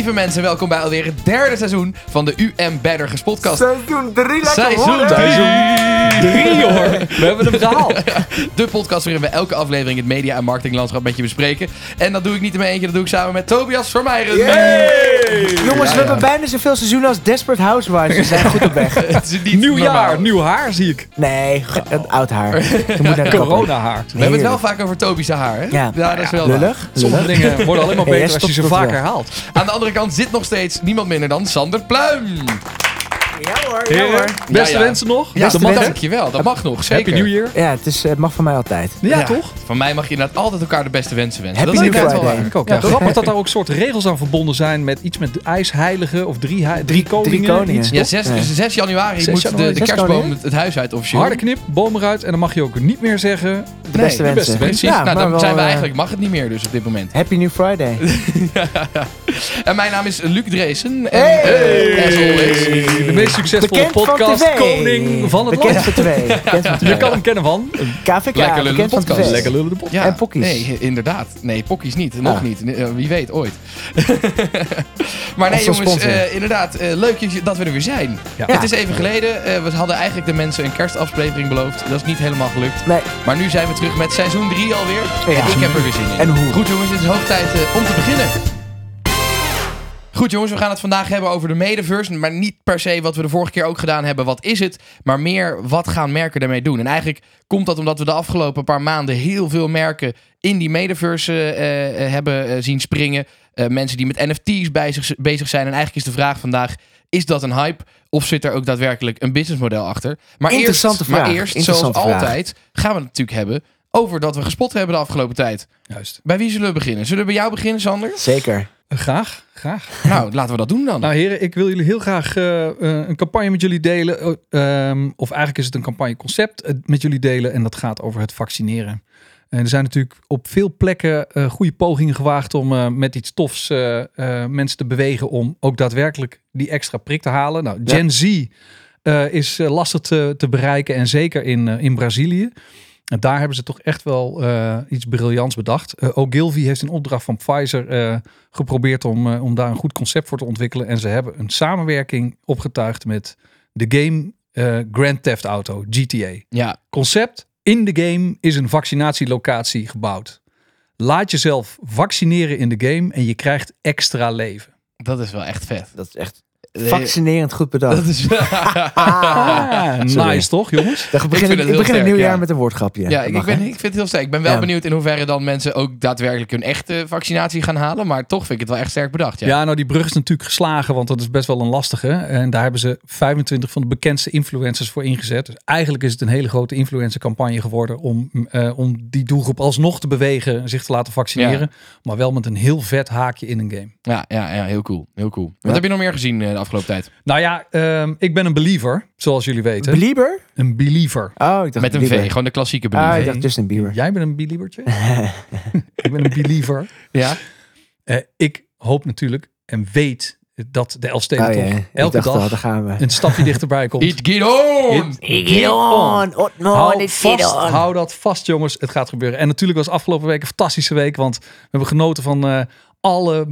Lieve mensen, welkom bij alweer het derde seizoen van de UM Better podcast. Seizoen 3 lekker Seizoen horen. Drie hoor. We hebben hem gehaald. De podcast waarin we elke aflevering het media- en marketinglandschap met je bespreken. En dat doe ik niet in mijn eentje, dat doe ik samen met Tobias Vermeijeren. Jongens, Ja, we hebben bijna zoveel seizoenen als Desperate Housewives. We zijn goed op weg. Het is niet Nieuw normaal. jaar, nieuw haar zie ik. Nee, een oud haar. Je moet naar de kapper. Corona haar. We hebben het wel vaak over Tobi's haar, hè? Ja. dat is wel. Lullig. Sommige dingen worden alleen maar beter als je ze stopt het vaker wel. haalt. Aan de andere kant zit nog steeds niemand minder dan Sander Pluim. Ja hoor, ja Heren, hoor. beste Ja, ja. wensen nog. Ja, dat mag, dankjewel. Dat mag nog, Happy zeker. New Year. Ja, het, is, het mag van mij altijd. Ja, toch? Van mij mag je inderdaad altijd elkaar de beste wensen wensen. Happy dat New. Ik ook. Ja, grappig dat daar ook soort regels aan verbonden zijn met iets met ijsheiligen of drie, drie koningen. koningen. iets, Ja, toch? 6, Nee. 6 januari 6 moet januari. de, de kerstboom koningen? het, het huis uit officieel. Harde knip, boom eruit en dan mag je ook niet meer zeggen. De beste de wensen. Precies. Ja, nou, dan zijn we eh, eigenlijk, mag het niet meer dus op dit moment. Happy New Friday. En mijn naam is Luc Dreesen. En, Hey! eh, as always, De meest succesvolle Bekend van podcast tv. koning van het Bekend land. van. Bekend van Je kan hem kennen van. KVK, Lekker lullen van podcast. tv. Lekker lullen de podcast. ja, En pokkies. Nee, inderdaad. Nee, pokkies niet. Nog Ah. niet. Eh, Wie weet, ooit. maar nee, jongens, eh, inderdaad. eh, leuk dat we er weer zijn. Ja. Het is even geleden. eh, we hadden eigenlijk de mensen een kerstaflevering beloofd. Dat is niet helemaal gelukt. Nee, Maar nu zijn we terug met seizoen 3 alweer. Ja. En ik heb er weer zin in. En hoe? Goed jongens, het is hoog tijd eh, om te beginnen. Goed jongens, we gaan het vandaag hebben over de Metaverse. Maar niet per se wat we de vorige keer ook gedaan hebben. Wat is het? Maar meer wat gaan merken daarmee doen? En eigenlijk komt dat omdat we de afgelopen paar maanden heel veel merken in die Metaverse eh, eh, hebben eh, zien springen. Eh, mensen die met NFT's bezig, bezig zijn. En eigenlijk is de vraag vandaag, is dat een hype? Of zit er ook daadwerkelijk een businessmodel achter? Maar Interessante eerst, vraag. Maar eerst, zoals vraag. altijd, gaan we het natuurlijk hebben over dat we gespot hebben de afgelopen tijd. Juist. Bij wie zullen we beginnen? Zullen we bij jou beginnen, Sander? zeker. Graag, graag. nou, laten we dat doen dan. Nou heren, ik wil jullie heel graag eh, eh, een campagne met jullie delen. Oh, ehm, of eigenlijk is het een campagneconcept eh, met jullie delen. En dat gaat over het vaccineren. En er zijn natuurlijk op veel plekken goede pogingen gewaagd om met iets tofs mensen te bewegen om ook daadwerkelijk die extra prik te halen. Nou, Ja. Gen Z is lastig te, te bereiken en zeker in, in Brazilië. En daar hebben ze toch echt wel eh, iets briljants bedacht. Eh Ogilvy heeft in opdracht van Pfizer eh, geprobeerd om, eh, om daar een goed concept voor te ontwikkelen. En ze hebben een samenwerking opgetuigd met de game eh, Grand Theft Auto, GTA. Ja, Concept, in de game is een vaccinatielocatie gebouwd. Laat jezelf vaccineren in de game en je krijgt extra leven. dat is wel echt vet. Dat is echt fascinerend goed bedacht. Dat is... Ah, sorry. nice toch jongens? Dan vind begin het ik, heel ik begin het nieuwjaar ja. met een woordgrapje. ja, ik, mag, ben, ik vind het heel sterk. Ik ben wel Ja. benieuwd in hoeverre dan mensen ook daadwerkelijk hun echte vaccinatie gaan halen. Maar toch vind ik het wel echt sterk bedacht. Ja, Ja. nou die brug is natuurlijk geslagen, want dat is best wel een lastige. En daar hebben ze 25 van de bekendste influencers voor ingezet. Dus eigenlijk is het een hele grote influencercampagne geworden om, eh, om die doelgroep alsnog te bewegen, zich te laten vaccineren. Maar wel met een heel vet haakje in een game. ja, ja, ja, heel cool. Heel cool. Wat Ja. heb je nog meer gezien eh, de afgelopen tijd? Nou ja, ehm, ik ben een believer, zoals jullie weten. Belieber? een believer. Oh, ik dacht Met een. V, gewoon de klassieke Ah, ik believer. dacht Justin Bieber. Jij bent een believertje? ik ben een believer. Ja? Eh, ik hoop natuurlijk en weet dat de Elfstedentocht Oh. Ik elke dacht dag gaan we. een stapje dichterbij komt. It get on! Ik get on, on, on, Hou, it get on. hou dat vast, jongens. Het gaat gebeuren. En natuurlijk was afgelopen week een fantastische week. Want we hebben genoten van eh, alle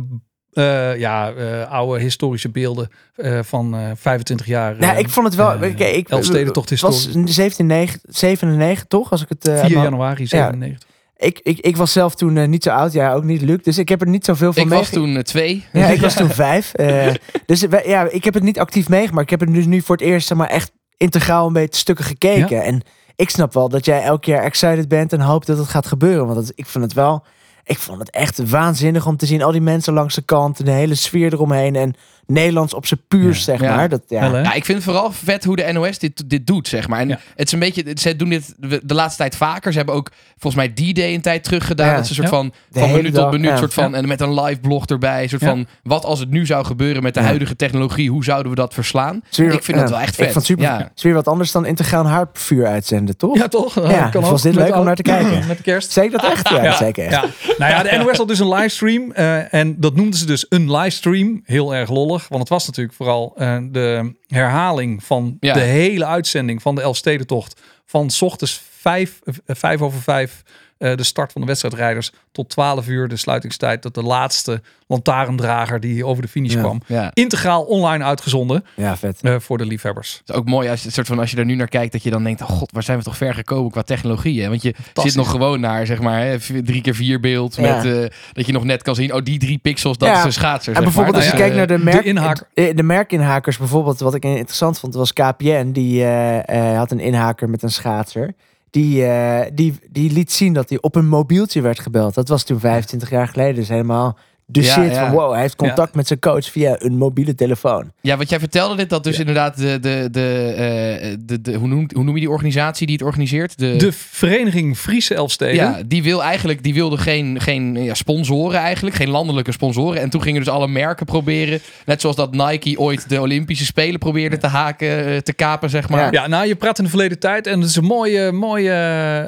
eh, ja, eh, oude historische beelden eh, van eh 25 jaar. Nou, ik vond het wel... eh, ik, ik, Elfstedentocht Het was historie. 17, 9, 97 toch? Als ik het... eh, 4 maar- januari 97. Ik, ik, ik was zelf toen niet zo oud. Ja, ook niet Luc. Dus ik heb er niet zoveel van Ik was toen twee. Ja, ik was toen vijf. eh, dus wij- ja, ik heb het niet actief meegemaakt. Ik heb het dus nu voor het eerst zeg maar, echt integraal een beetje stukken gekeken. En ik snap wel dat jij elk jaar excited bent en hoopt dat het gaat gebeuren. Want dat, ik vond het wel... Ik vond het echt waanzinnig om te zien. Al die mensen langs de kant. en De hele sfeer eromheen. En Nederlands op zijn puurs, zeg Ja. maar. Dat, ja. Wel? Ja, ik vind het vooral vet hoe de NOS dit, dit doet, zeg maar. En Ja. het is een beetje, ze doen dit de laatste tijd vaker. Ze hebben ook volgens mij D-Day een tijd terug gedaan. Ja. Dat ze een soort Ja. van, De van minuut tot minuut, ja. soort van, en met een live blog erbij. Een soort Ja. van, wat als het nu zou gebeuren met de Ja. huidige technologie, hoe zouden we dat verslaan? Is weer- ik vind ja. dat wel echt Ik vet. vond het super. Ja. Het is weer wat anders dan integraal haardvuur uitzenden, toch? Ja, toch? Ja, Kan was ook dit leuk om naar te kijken? Met de kerst. Zeg ik dat echt? Ja, ik echt. Ja. Nou ja, de NOS had dus een livestream. eh, en dat noemden ze dus een livestream. Heel erg lollig. Want het was natuurlijk vooral eh, de herhaling van Ja. de hele uitzending van de Elfstedentocht. Van 's ochtends vijf, eh, vijf over vijf eh, de start van de wedstrijdrijders tot 12 uur, de sluitingstijd, tot de laatste lantaarndrager die over de finish Ja. kwam. Ja. Integraal online uitgezonden Ja, vet. eh, voor de liefhebbers. Het is ook mooi als je, soort van, als je er nu naar kijkt, dat je dan denkt: oh god, waar zijn we toch ver gekomen qua technologie? Hè? Want je zit nog gewoon naar, zeg maar, hè, drie keer vier beeld. Ja. Met, eh, dat je nog net kan zien, oh, die drie pixels, dat Ja. is een schaatser. En bijvoorbeeld maar. als je Nou kijkt naar de, merk, de, de merkinhakers bijvoorbeeld, wat ik interessant vond, was KPN. Die eh, eh, had een inhaker met een schaatser. Die, eh, die, die liet zien dat hij op een mobieltje werd gebeld. Dat was toen 25 jaar geleden. Dus helemaal de Ja, shit ja. van wow, hij heeft contact met zijn coach via een mobiele telefoon. Ja, wat jij vertelde dit, dat dus Ja. inderdaad de, de, de, eh, de, de hoe, noemt, hoe noem je die organisatie die het organiseert? De, De vereniging Friese Elfsteden. ja, die wil eigenlijk, die wilde geen, geen ja, sponsoren eigenlijk, geen landelijke sponsoren. En toen gingen dus alle merken proberen, net zoals dat Nike ooit de Olympische Spelen probeerde te haken, eh, te kapen, zeg maar. Ja. Ja, nou, je praat in de verleden tijd en dat is een mooie, mooie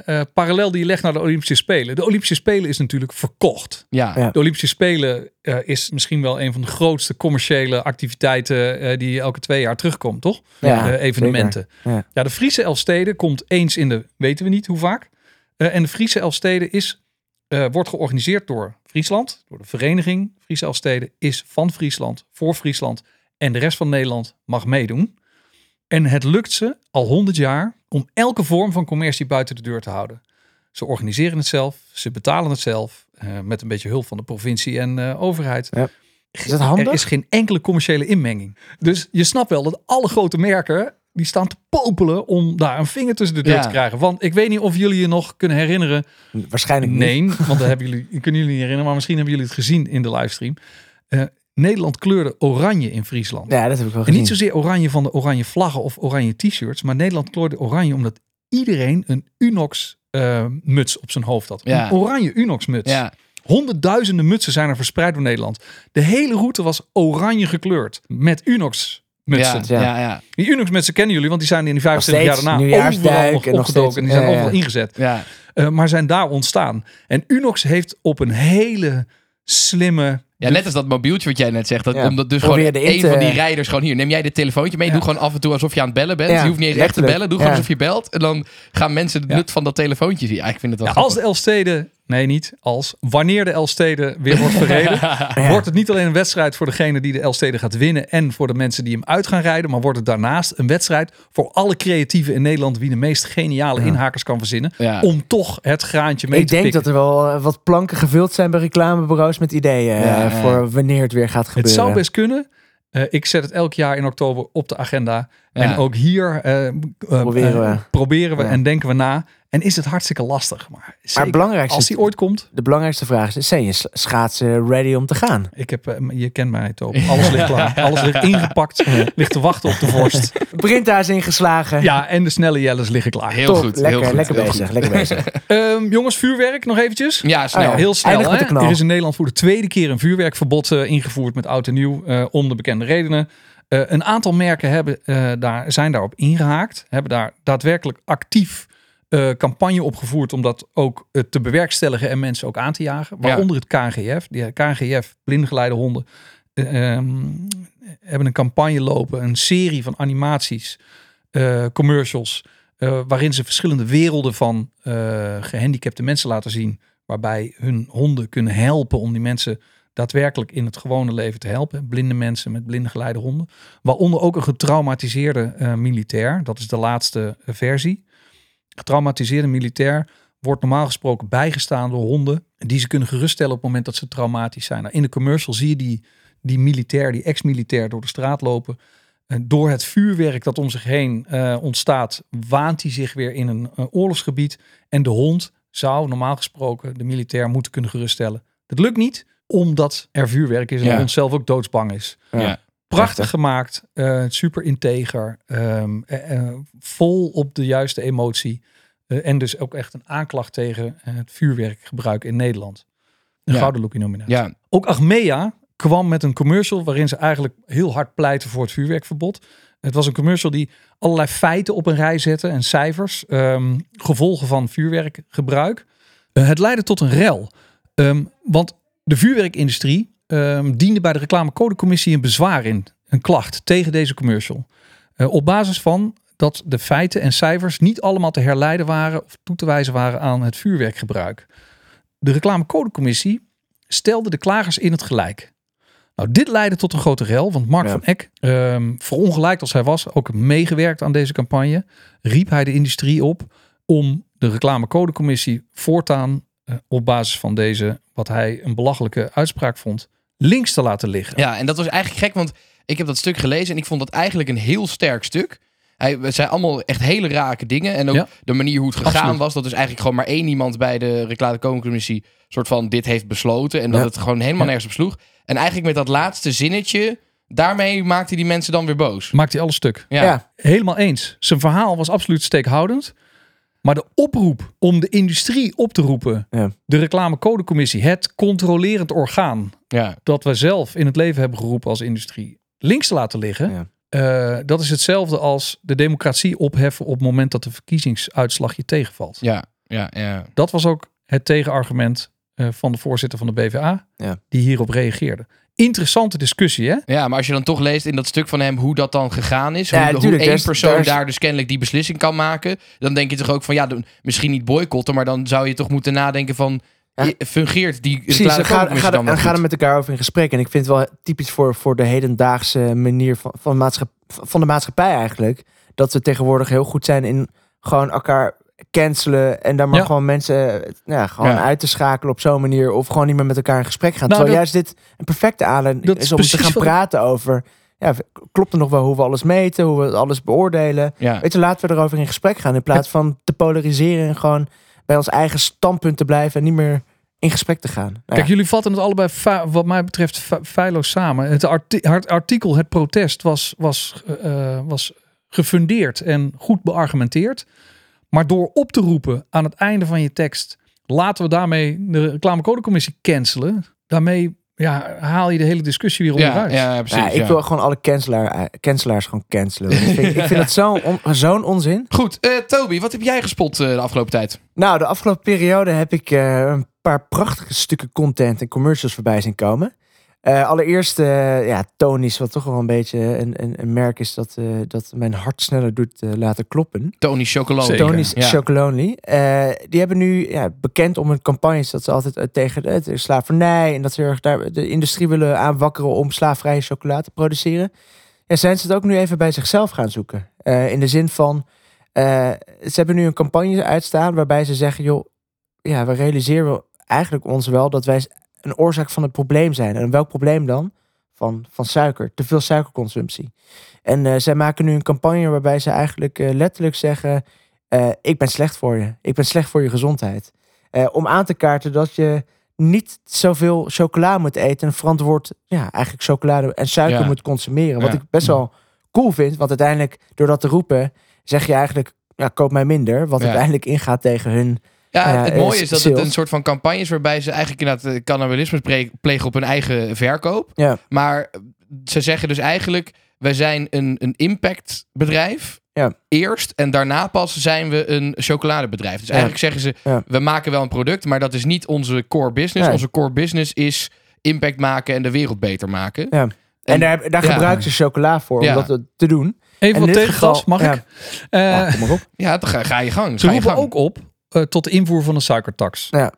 eh, parallel die je legt naar de Olympische Spelen. De Olympische Spelen is natuurlijk verkocht. Ja. Ja. De Olympische Spelen eh, is misschien wel een van de grootste commerciële activiteiten eh, die elke twee jaar terugkomt, toch? Ja, Eh, evenementen. Ja. Ja. de Friese Elfsteden komt eens in de, weten we niet hoe vaak. Eh, en de Friese Elfsteden is, eh, wordt georganiseerd door Friesland, door de vereniging Friese Elfsteden, is van Friesland, voor Friesland. En de rest van Nederland mag meedoen. En het lukt ze al 100 jaar om elke vorm van commercie buiten de deur te houden. Ze organiseren het zelf, ze betalen het zelf, eh, met een beetje hulp van de provincie en eh, overheid. Ja. Is dat handig? Er is geen enkele commerciële inmenging. Dus je snapt wel dat alle grote merken die staan te popelen om daar een vinger tussen de deur Ja. te krijgen. Want ik weet niet of jullie je nog kunnen herinneren. Waarschijnlijk niet. Nee, want dat hebben jullie, kunnen jullie niet herinneren, maar misschien hebben jullie het gezien in de livestream. Eh, Nederland kleurde oranje in Friesland. Ja, dat heb ik wel En gezien. niet zozeer oranje van de oranje vlaggen of oranje t-shirts, maar Nederland kleurde oranje omdat iedereen een Unox eh, muts op zijn hoofd had. Ja. Een oranje Unox muts. Ja. Honderdduizenden mutsen zijn er verspreid door Nederland. De hele route was oranje gekleurd met Unox mutsen. Ja, Ja. Die Unox mutsen kennen jullie, want die zijn in die 25 jaar daarna overal nog en nog opgedoken. en die zijn ja. overal ingezet. Eh, maar zijn daar ontstaan. En Unox heeft op een hele slimme... Ja, net als dat mobieltje wat jij net zegt. Dat, Ja. Omdat dus Probeer gewoon een te- van die rijders gewoon hier. Neem jij dit telefoontje mee. Ja. Doe gewoon af en toe alsof je aan het bellen bent. Ja, je hoeft niet eens echt te bellen. Doe gewoon Ja. alsof je belt. En dan gaan mensen het Ja. nut van dat telefoontje zien. Ja, ik vind het wel Ja, als de Elfsteden... Nee, niet als. Wanneer de Elfsteden weer wordt verreden... Ja. wordt het niet alleen een wedstrijd voor degene die de Elfsteden gaat winnen... en voor de mensen die hem uit gaan rijden... maar wordt het daarnaast een wedstrijd voor alle creatieven in Nederland... wie de meest geniale Ja. inhakers kan verzinnen... Ja. om toch het graantje mee Ik te denk pikken. dat er wel eh, wat planken gevuld zijn bij reclamebureaus met ideeën eh, voor wanneer het weer gaat gebeuren. Het zou best kunnen. Eh, ik zet het elk jaar in oktober op de agenda. Ja. En ook hier eh, eh, Proberen eh, we. proberen we Ja. en denken we na. En is het hartstikke lastig. Maar, Maar zeker het belangrijkste, als die ooit komt. de belangrijkste vraag is, zijn je schaatsen ready om te gaan? Ik heb, je kent mij, Toop. Alles ligt klaar. Alles ligt ingepakt. Ligt te wachten op de vorst. Printa's ingeslagen. Ja, en de snelle jelles liggen klaar. Heel Top, goed. lekker, heel goed, lekker heel bezig, goed. lekker bezig. Ehm, jongens, vuurwerk nog eventjes. Ja, snel. Oh ja. Heel snel. Hè? Er is in Nederland voor de tweede keer een vuurwerkverbod eh, ingevoerd met oud en nieuw. eh, om de bekende redenen. Eh, een aantal merken hebben, eh, daar, zijn daarop ingehaakt. Hebben daar daadwerkelijk actief eh, campagne opgevoerd. Om dat ook te bewerkstelligen en mensen ook aan te jagen. Waaronder het KNGF. Die KNGF, blindgeleide honden. eh, ehm, hebben een campagne lopen. Een serie van animaties, commercials. waarin ze verschillende werelden van eh, gehandicapte mensen laten zien waarbij hun honden kunnen helpen om die mensen daadwerkelijk in het gewone leven te helpen. Blinde mensen met blinde geleide honden. Waaronder ook een getraumatiseerde eh, militair. Dat is de laatste eh, versie. Getraumatiseerde militair wordt normaal gesproken bijgestaan door honden die ze kunnen geruststellen op het moment dat ze traumatisch zijn. Nou, in de commercial zie je die, die militair, die ex-militair door de straat lopen. En door het vuurwerk dat om zich heen eh, ontstaat, waant hij zich weer in een eh, oorlogsgebied. En de hond zou normaal gesproken de militair moeten kunnen geruststellen. Dat lukt niet, omdat er vuurwerk is en Ja. de hond zelf ook doodsbang is. Ja. Prachtig Prachtig. gemaakt, eh, super integer, ehm, eh, eh, vol op de juiste emotie. Eh, en dus ook echt een aanklacht tegen het vuurwerkgebruik in Nederland. Een Ja. gouden lookie nominatie. Ja, Ook Achmea kwam met een commercial waarin ze eigenlijk heel hard pleiten voor het vuurwerkverbod. Het was een commercial die allerlei feiten op een rij zette en cijfers, ehm, gevolgen van vuurwerkgebruik. Het leidde tot een rel. Ehm, want de vuurwerkindustrie ehm, diende bij de reclamecodecommissie een bezwaar in, een klacht tegen deze commercial. Eh, op basis van dat de feiten en cijfers niet allemaal te herleiden waren of toe te wijzen waren aan het vuurwerkgebruik. De reclamecodecommissie stelde de klagers in het gelijk. Nou, dit leidde tot een grote rel, want Mark Ja. van Eck, ehm verongelijkt als hij was, ook meegewerkt aan deze campagne, riep hij de industrie op om de reclamecodecommissie voortaan eh, op basis van deze, wat hij een belachelijke uitspraak vond, links te laten liggen. Ja, en dat was eigenlijk gek, want ik heb dat stuk gelezen en ik vond dat eigenlijk een heel sterk stuk. Hij, het zijn allemaal echt hele rake dingen. En ook Ja. de manier hoe het gegaan Absoluut. was. Dat is eigenlijk gewoon maar één iemand bij de reclamecommissie soort van dit heeft besloten. En dat Ja. het gewoon helemaal Ja. nergens op sloeg. En eigenlijk met dat laatste zinnetje, daarmee maakte die mensen dan weer boos. Maakt hij alles stuk. Ja, Ja. Helemaal eens. Zijn verhaal was absoluut steekhoudend. Maar de oproep om de industrie op te roepen, Ja. de reclamecodecommissie, het controlerend orgaan ja. dat wij zelf in het leven hebben geroepen als industrie, links te laten liggen. Ja. eh, dat is hetzelfde als de democratie opheffen op het moment dat de verkiezingsuitslag je tegenvalt. ja, ja, ja. Dat was ook het tegenargument van de voorzitter van de BVA, Ja. die hierop reageerde. Interessante discussie, hè? Ja, maar als je dan toch leest in dat stuk van hem hoe dat dan gegaan is, Ja, hoe, hoe één persoon daar is- daar dus kennelijk die beslissing kan maken, dan denk je toch ook van ja, misschien niet boycotten, maar dan zou je toch moeten nadenken van Ja. fungeert die Precies, en ga, reclamecodecommissie ga, dan en ga er goed? met elkaar over in gesprek. En ik vind het wel typisch voor, voor de hedendaagse manier van, van, maatschap, van de maatschappij eigenlijk. Dat we tegenwoordig heel goed zijn in gewoon elkaar cancelen. En dan maar Ja. gewoon mensen eh, ja, gewoon Ja. uit te schakelen op zo'n manier. Of gewoon niet meer met elkaar in gesprek gaan. Nou, Terwijl dat- juist dit een perfecte aanleiding is, is om te gaan praten over... Ja, klopt er nog wel hoe we alles meten, hoe we alles beoordelen? Ja. Weet je, laten we erover in gesprek gaan. In plaats van te polariseren en gewoon bij ons eigen standpunt te blijven en niet meer in gesprek te gaan. Nou Kijk, ja. jullie vatten het allebei, wat mij betreft, feilloos samen. Het artikel, het protest, was, was, eh, eh, was gefundeerd en goed beargumenteerd. Maar door op te roepen aan het einde van je tekst, laten we daarmee de reclamecodecommissie cancelen. Daarmee ja, haal je de hele discussie weer Ja, onderuit. ja, precies. Ja, ik ja. wil gewoon alle cancelaar, eh, cancelaars gewoon cancelen. Ik vind, ik vind het zo'n on- zo'n onzin. Goed, eh, Toby, wat heb jij gespot eh, de afgelopen tijd? Nou, de afgelopen periode heb ik eh, een paar prachtige stukken content en commercials voorbij zien komen. Eh, allereerst, eh, ja, Tony's, wat toch wel een beetje een, een, een merk is dat, eh, dat mijn hart sneller doet laten kloppen. Tony Chocolate. Zeker. Tony's Ja. Chocolonely. Eh, die hebben nu ja, bekend om hun campagnes dat ze altijd tegen de, de slavernij en dat ze erg daar de industrie willen aanwakkeren om slaafvrije chocolade te produceren. Ja, zijn ze het ook nu even bij zichzelf gaan zoeken. Eh, in de zin van, eh, ze hebben nu een campagne uitstaan waarbij ze zeggen, joh, ja, we realiseren eigenlijk ons wel dat wij een oorzaak van het probleem zijn. En welk probleem dan? Van, van suiker, te veel suikerconsumptie. En eh, zij maken nu een campagne waarbij ze eigenlijk eh, letterlijk zeggen, eh, ik ben slecht voor je. Ik ben slecht voor je gezondheid. Om aan te kaarten dat je niet zoveel chocola moet eten en verantwoord ja, eigenlijk chocolade en suiker Ja. moet consumeren. Wat Ja. ik best wel cool vind, want uiteindelijk door dat te roepen zeg je eigenlijk, ja, koop mij minder. Wat Ja. uiteindelijk ingaat tegen hun Ja, Ja, het mooie is dat het een soort van campagne is waarbij ze eigenlijk inderdaad eh, cannibalisme plegen op hun eigen verkoop. Ja. Maar ze zeggen dus eigenlijk, wij zijn een, een impactbedrijf. Ja. Eerst en daarna pas zijn we een chocoladebedrijf. Dus eigenlijk zeggen ze, Ja. we maken wel een product, maar dat is niet onze core business. Nee. Onze core business is impact maken en de wereld beter maken. Ja. En, daar, daar ja. gebruiken ze chocola voor Ja. om dat te doen. Even En wat tegengas, mag ja. ik? Ja, kom maar op. Ja, dan ga, ga je gang. Ze Ga je roepen gang. ook op eh, tot de invoer van de suikertax. Ja.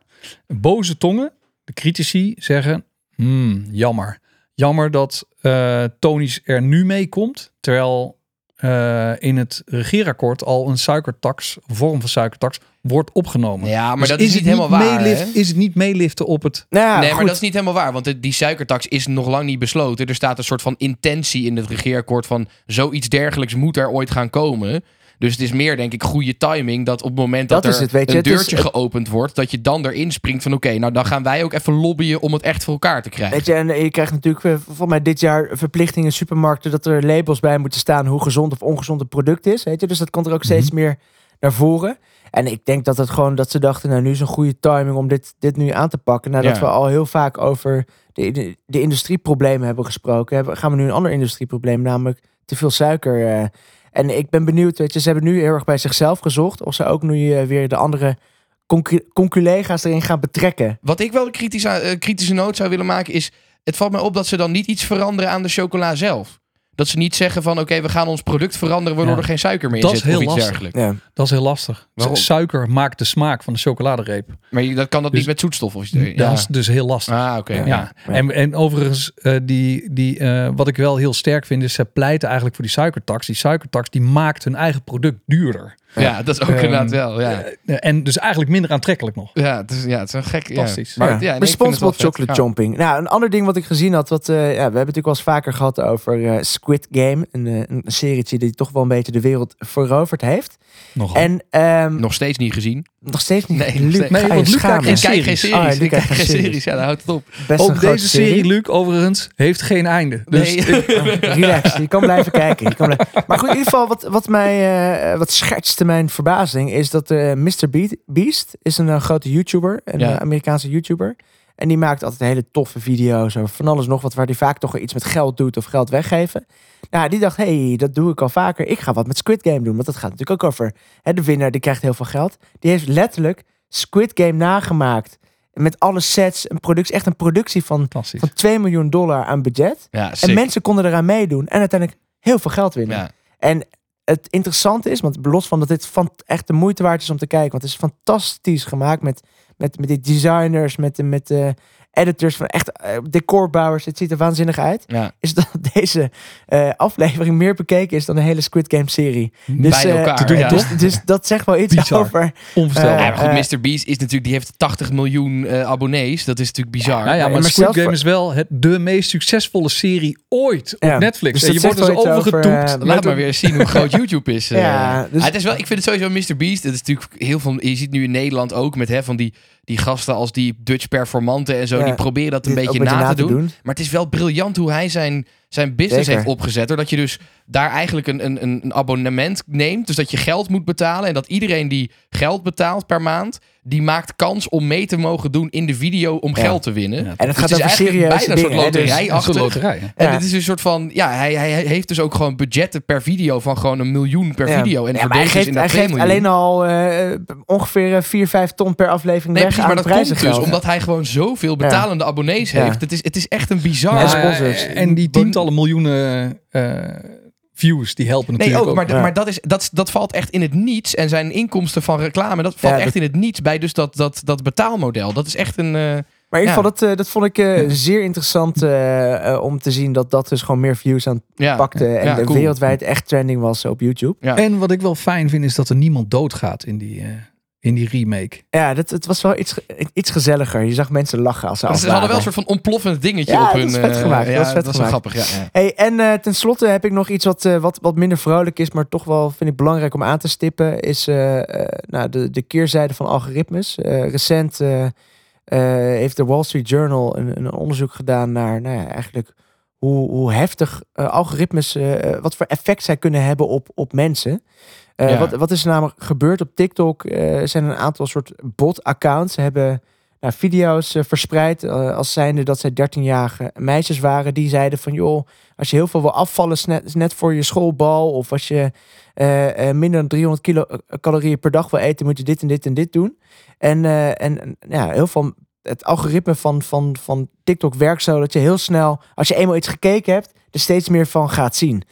Boze tongen, de critici, zeggen: hmm, jammer. Jammer dat eh Tony's er nu mee komt, terwijl eh, in het regeerakkoord al een suikertax, een vorm van suikertax, wordt opgenomen. Ja, maar Dus dat is, niet helemaal waar. meelift-? Is het niet meeliften op het... Nou ja, nee, maar dat is niet helemaal waar. Want de- die suikertax is nog lang niet besloten. Er staat een soort van intentie in het regeerakkoord van zoiets dergelijks moet er ooit gaan komen. Dus het is meer, denk ik, goede timing dat op het moment dat, er het, weet je. een is- deurtje geopend wordt, dat je dan erin springt van oké, nou dan gaan wij ook even lobbyen om het echt voor elkaar te krijgen. Weet je, en je krijgt natuurlijk eh, volgens mij dit jaar verplichtingen in supermarkten dat er labels bij moeten staan hoe gezond of ongezond het product is. Weet je, dus dat komt er ook steeds Mhm. meer naar voren. En ik denk dat het gewoon dat ze dachten, nou nu is een goede timing om dit, dit nu aan te pakken. Nadat Ja. we al heel vaak over de, de, de industrieproblemen hebben gesproken, hebben, gaan we nu een ander industrieprobleem, namelijk te veel suiker. eh. En ik ben benieuwd, weet je, ze hebben nu heel erg bij zichzelf gezocht of ze ook nu eh, weer de andere concu- conculega's erin gaan betrekken. Wat ik wel een kritische, eh, kritische noot zou willen maken is, het valt mij op dat ze dan niet iets veranderen aan de chocola zelf. Dat ze niet zeggen van oké, we gaan ons product veranderen waardoor Ja. er geen suiker meer in Dat zit is heel of iets lastig. dergelijks. Ja. Dat is heel lastig. Waarom? Suiker maakt de smaak van de chocoladereep. Maar je- dat kan dat Dus- niet met zoetstof of iets. Dat is dus heel lastig. Ah, oké. Ja. Ja, Ja. En, en overigens, eh, die, die, eh, wat ik wel heel sterk vind, is ze pleiten eigenlijk voor die suikertax. Die suikertax die maakt hun eigen product duurder. Ja, dat is ook Ehm, inderdaad wel. Ja, Eh, en dus eigenlijk minder aantrekkelijk nog. ja, het is, ja, het is een gek. Fantastisch. Ja. Maar, Ja. ja, nee, ik vind het Responsible chocolate Ja. chomping. Nou, een ander ding wat ik gezien had, wat, eh, ja, we hebben het natuurlijk wel eens vaker gehad over eh, Squid Game. Een, een serietje die toch wel een beetje de wereld veroverd heeft. Nogal. En ehm, Nog steeds niet gezien. nog steeds niet. Nee, Luc, Nee, want Luc kijkt Ik kijk series. geen Ah, series. Luc ik kijk kijkt geen geen series. Ja, dan houdt het op. Best Ook deze serie, Luc, overigens, heeft geen einde. Dus Nee. Relax, je kan blijven kijken. Je kan blijven- Maar goed, in ieder geval, wat, wat, mij, eh, wat schertste mijn verbazing is dat eh Mr. Beast is een eh, grote YouTuber, een Ja. Amerikaanse YouTuber. En die maakt altijd hele toffe video's over van alles nog wat, waar hij vaak toch iets met geld doet of geld weggeven. Nou, die dacht, hey, dat doe ik al vaker. Ik ga wat met Squid Game doen, want dat gaat natuurlijk ook over hè, de winnaar, die krijgt heel veel geld. Die heeft letterlijk Squid Game nagemaakt. Met alle sets, een productie, echt een productie van, van 2 miljoen dollar aan budget. Ja, En mensen konden eraan meedoen en uiteindelijk heel veel geld winnen. Ja. En het interessante is, want los van dat dit van echt de moeite waard is om te kijken, want het is fantastisch gemaakt met, met, met die designers, met, met de editors, van echt eh, decorbouwers. Het ziet er waanzinnig uit. Ja. Is dat deze eh, aflevering meer bekeken is dan de hele Squid Game serie. Dus, Bij eh, elkaar. doen, ja. Dus, dus dat zegt wel iets Bizar. over. Onvoorstelbaar. Ja, maar goed, Mr. Beast is natuurlijk, die heeft 80 miljoen eh, abonnees. Dat is natuurlijk bizar. Nou ja, maar Squid Game voor- is wel het, de meest succesvolle serie ooit op Ja, Netflix. dus en je wordt er over, overgetoept. Laat maar weer zien hoe groot YouTube is. Ja, dus- Ah, het is wel, ik vind het sowieso Mr. Beast. Het is natuurlijk heel veel. Je ziet nu in Nederland ook met hè, van die, die gasten als die Dutch performanten en zo. Ja, die proberen dat een beetje na, te doen. Maar het is wel briljant hoe hij zijn, zijn business Zeker. heeft opgezet. Doordat je dus daar eigenlijk een, een, een een abonnement neemt. Dus dat je geld moet betalen. En dat iedereen die geld betaalt per maand. Die maakt kans om mee te mogen doen in de video om Ja. geld te winnen. Ja, En het Dus gaat het is over eigenlijk bijna een soort dus- loterij. Een soort achtig. loterij. hè? En Ja. het is een soort van, ja, hij, hij heeft dus ook gewoon budgetten per video van gewoon een miljoen per Ja. video. En Ja, maar hij dus geeft, in hij dat 2 geeft alleen al eh, ongeveer 4, 5 ton per aflevering Nee, weg precies, maar aan dat komt dus omdat hij gewoon zoveel betalende abonnees Ja. heeft. Het is, het is echt een bizar... Ja, ja, sponsors. en die tientallen miljoenen eh, views, die helpen Nee, natuurlijk ook, ook. maar, Ja. maar dat, is, dat, dat valt echt in het niets. En zijn inkomsten van reclame, dat valt Ja, echt dat- in het niets bij dus dat, dat, dat betaalmodel. Dat is echt een... eh, Maar in ieder Ja. geval, dat, eh, dat vond ik eh, zeer interessant eh, eh, om te zien dat dat dus gewoon meer views aan ja. pakte. En Ja, de cool. wereldwijd echt trending was op YouTube. Ja. En wat ik wel fijn vind, is dat er niemand doodgaat in die, eh, in die remake. Ja, dat, het was wel iets, iets gezelliger. Je zag mensen lachen als ze ze hadden wel een soort van ontploffend dingetje Ja, op dat hun... is vet gemaakt, dat ja, is vet dat is gemaakt. grappig, ja. ja. Hey, en eh tenslotte heb ik nog iets wat, eh, wat, wat minder vrolijk is, maar toch wel vind ik belangrijk om aan te stippen. Is eh, eh, nou, de, de keerzijde van algoritmes. Eh, recent heeft de Wall Street Journal een, een onderzoek gedaan naar nou ja, eigenlijk hoe, hoe heftig algoritmes, wat voor effect zij kunnen hebben op, op mensen. Eh, Ja. wat, wat is er namelijk gebeurd op TikTok? eh, Er zijn een aantal soort bot-accounts. Ze hebben nou, video's eh, verspreid eh, als zijnde dat zij 13-jarige meisjes waren. Die zeiden van joh, als je heel veel wil afvallen is net, is net voor je schoolbal. Of als je eh, eh, minder dan 300 kilo eh, calorieën per dag wil eten, moet je dit en dit en dit doen. En, eh, en en, ja, heel veel het algoritme van, van, van TikTok werkt zo dat je heel snel, als je eenmaal iets gekeken hebt, er steeds meer van gaat zien.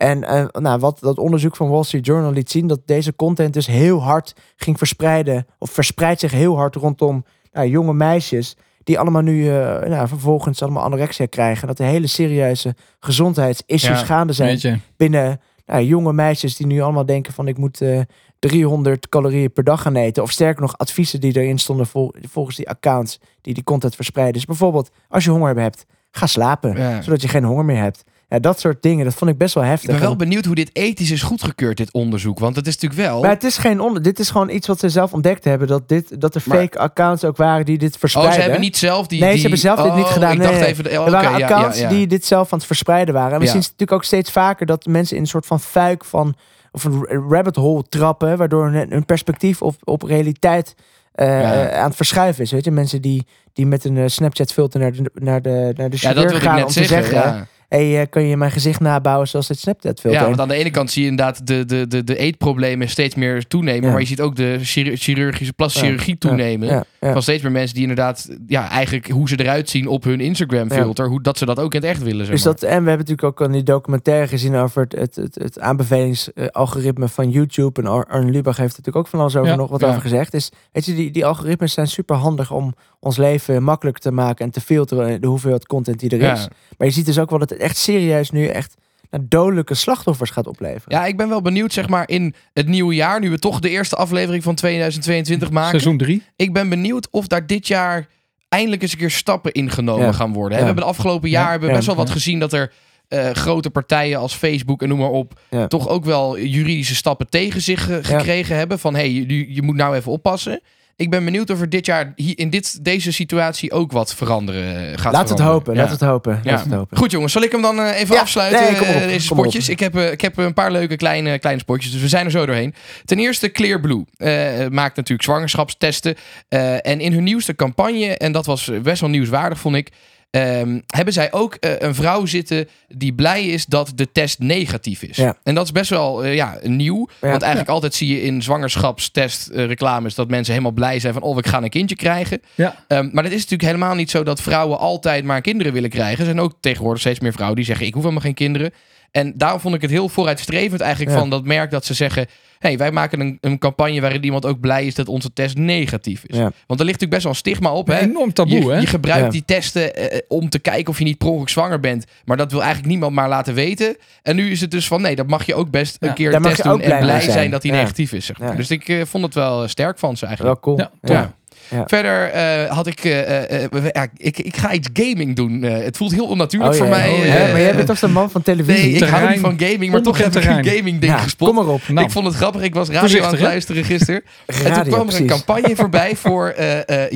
En eh, nou, wat dat onderzoek van Wall Street Journal liet zien, dat deze content dus heel hard ging verspreiden, of verspreidt zich heel hard rondom nou, jonge meisjes, die allemaal nu eh, nou, vervolgens allemaal anorexia krijgen. Dat er hele serieuze gezondheidsissues Ja, gaande zijn binnen nou, jonge meisjes die nu allemaal denken van ik moet eh 300 calorieën per dag gaan eten. Of sterker nog, adviezen die erin stonden vol- volgens die accounts die die content verspreiden. Dus bijvoorbeeld, als je honger hebt, ga slapen. Ja. Zodat je geen honger meer hebt. Ja, dat soort dingen, dat vond ik best wel heftig. Ik ben wel En- benieuwd hoe dit ethisch is goedgekeurd, dit onderzoek. Want het is natuurlijk wel... maar het is geen onder, dit is gewoon iets wat ze zelf ontdekt hebben. Dat, dit, dat er Maar- fake accounts ook waren die dit Oh, verspreiden. ze hebben niet zelf die... Nee, ze hebben zelf dit niet Oh, gedaan. Ik Nee, dacht even... oh, Er waren ja, ja, accounts ja. die dit zelf aan het verspreiden waren. En we zien het natuurlijk ook steeds vaker dat mensen in een soort van fuik van of een rabbit hole trappen, waardoor hun, perspectief op, op realiteit eh, Ja. aan het verschuiven is. Weet je, mensen die, die met een eh, Snapchat filter naar de, naar de, naar de Ja, dat wil ik gaan net om te zeggen. zeggen. ja. Hey, eh, kan je mijn gezicht nabouwen zoals het Snapchat filter? Ja, want aan de ene kant zie je inderdaad de, de, de, de eetproblemen steeds meer toenemen. Ja. Maar je ziet ook de chirur- chirurgische plastische chirurgie toenemen. Van steeds meer mensen die inderdaad, ja, eigenlijk hoe ze eruit zien op hun Instagram filter. Hoe dat ze dat ook in het echt willen. Zeg Dus dat, en we hebben natuurlijk ook al die documentaire gezien over het, het, het, het aanbevelingsalgoritme van YouTube. En Ar- Arne Lubach heeft er natuurlijk ook van alles over nog wat over gezegd. Dus weet je, die, die algoritmes zijn super handig om ons leven makkelijk te maken en te filteren de hoeveelheid content die er is. Maar je ziet dus ook wel dat echt serieus nu echt naar dodelijke slachtoffers gaat opleveren. Ja, ik ben wel benieuwd, zeg maar, in het nieuwe jaar, nu we toch de eerste aflevering van 2022 maken. Seizoen 3. Ik ben benieuwd of daar dit jaar eindelijk eens een keer stappen ingenomen Ja. gaan worden. Ja. We hebben de afgelopen jaar Ja. hebben we best wel wat gezien dat er eh, grote partijen als Facebook en noem maar op, Ja. toch ook wel juridische stappen tegen zich eh, gekregen hebben. Van hé, hey, je, je moet nou even oppassen. Ik ben benieuwd of er dit jaar hier in dit, deze situatie ook wat veranderen eh, gaat Laat het hopen, Ja. laat het hopen. Ja. Laat het hopen. Goed jongens, zal ik hem dan eh, even Ja, afsluiten, nee, kom maar op, eh, deze kom op. Ik heb, ik heb een paar leuke kleine, kleine spotjes, dus we zijn er zo doorheen. Ten eerste Clearblue eh, maakt natuurlijk zwangerschapstesten. eh, en in hun nieuwste campagne, en dat was best wel nieuwswaardig vond ik... ehm, hebben zij ook eh, een vrouw zitten die blij is dat de test negatief is. Ja. En dat is best wel eh, ja, nieuw. Ja. Want eigenlijk altijd zie je in zwangerschapstest eh, reclames dat mensen helemaal blij zijn van oh, ik ga een kindje krijgen. Ehm, maar het is natuurlijk helemaal niet zo dat vrouwen altijd maar kinderen willen krijgen. Er zijn ook tegenwoordig steeds meer vrouwen die zeggen ik hoef helemaal geen kinderen. En daarom vond ik het heel vooruitstrevend eigenlijk Ja. van dat merk dat ze zeggen... hey, wij maken een, een campagne waarin iemand ook blij is dat onze test negatief is. Ja. Want er ligt natuurlijk best wel een stigma op. Hè? Enorm taboe, je, hè? je gebruikt Ja. die testen eh, om te kijken of je niet per ongeluk zwanger bent. Maar dat wil eigenlijk niemand maar laten weten. En nu is het dus van nee, dat mag je ook best een keer Daar een mag test je doen en blij zijn, zijn. dat hij Ja. negatief is. Zeg maar. Ja. Dus ik eh, vond het wel sterk van ze eigenlijk. Wel cool. Ja. Ja. Verder eh, had ik, eh, eh, ja, ik... Ik ga iets gaming doen. Eh, het voelt heel onnatuurlijk Oh, voor ja. mij. Oh, maar jij bent toch zo'n man van televisie? Nee, ik hou niet van gaming, maar toch heb ik een gaming ding Ja, gespot. kom maar op. Nou, Ik vond het grappig. Ik was radio Voorzichtig, aan het luisteren gisteren. en toen kwam er een campagne voorbij voor eh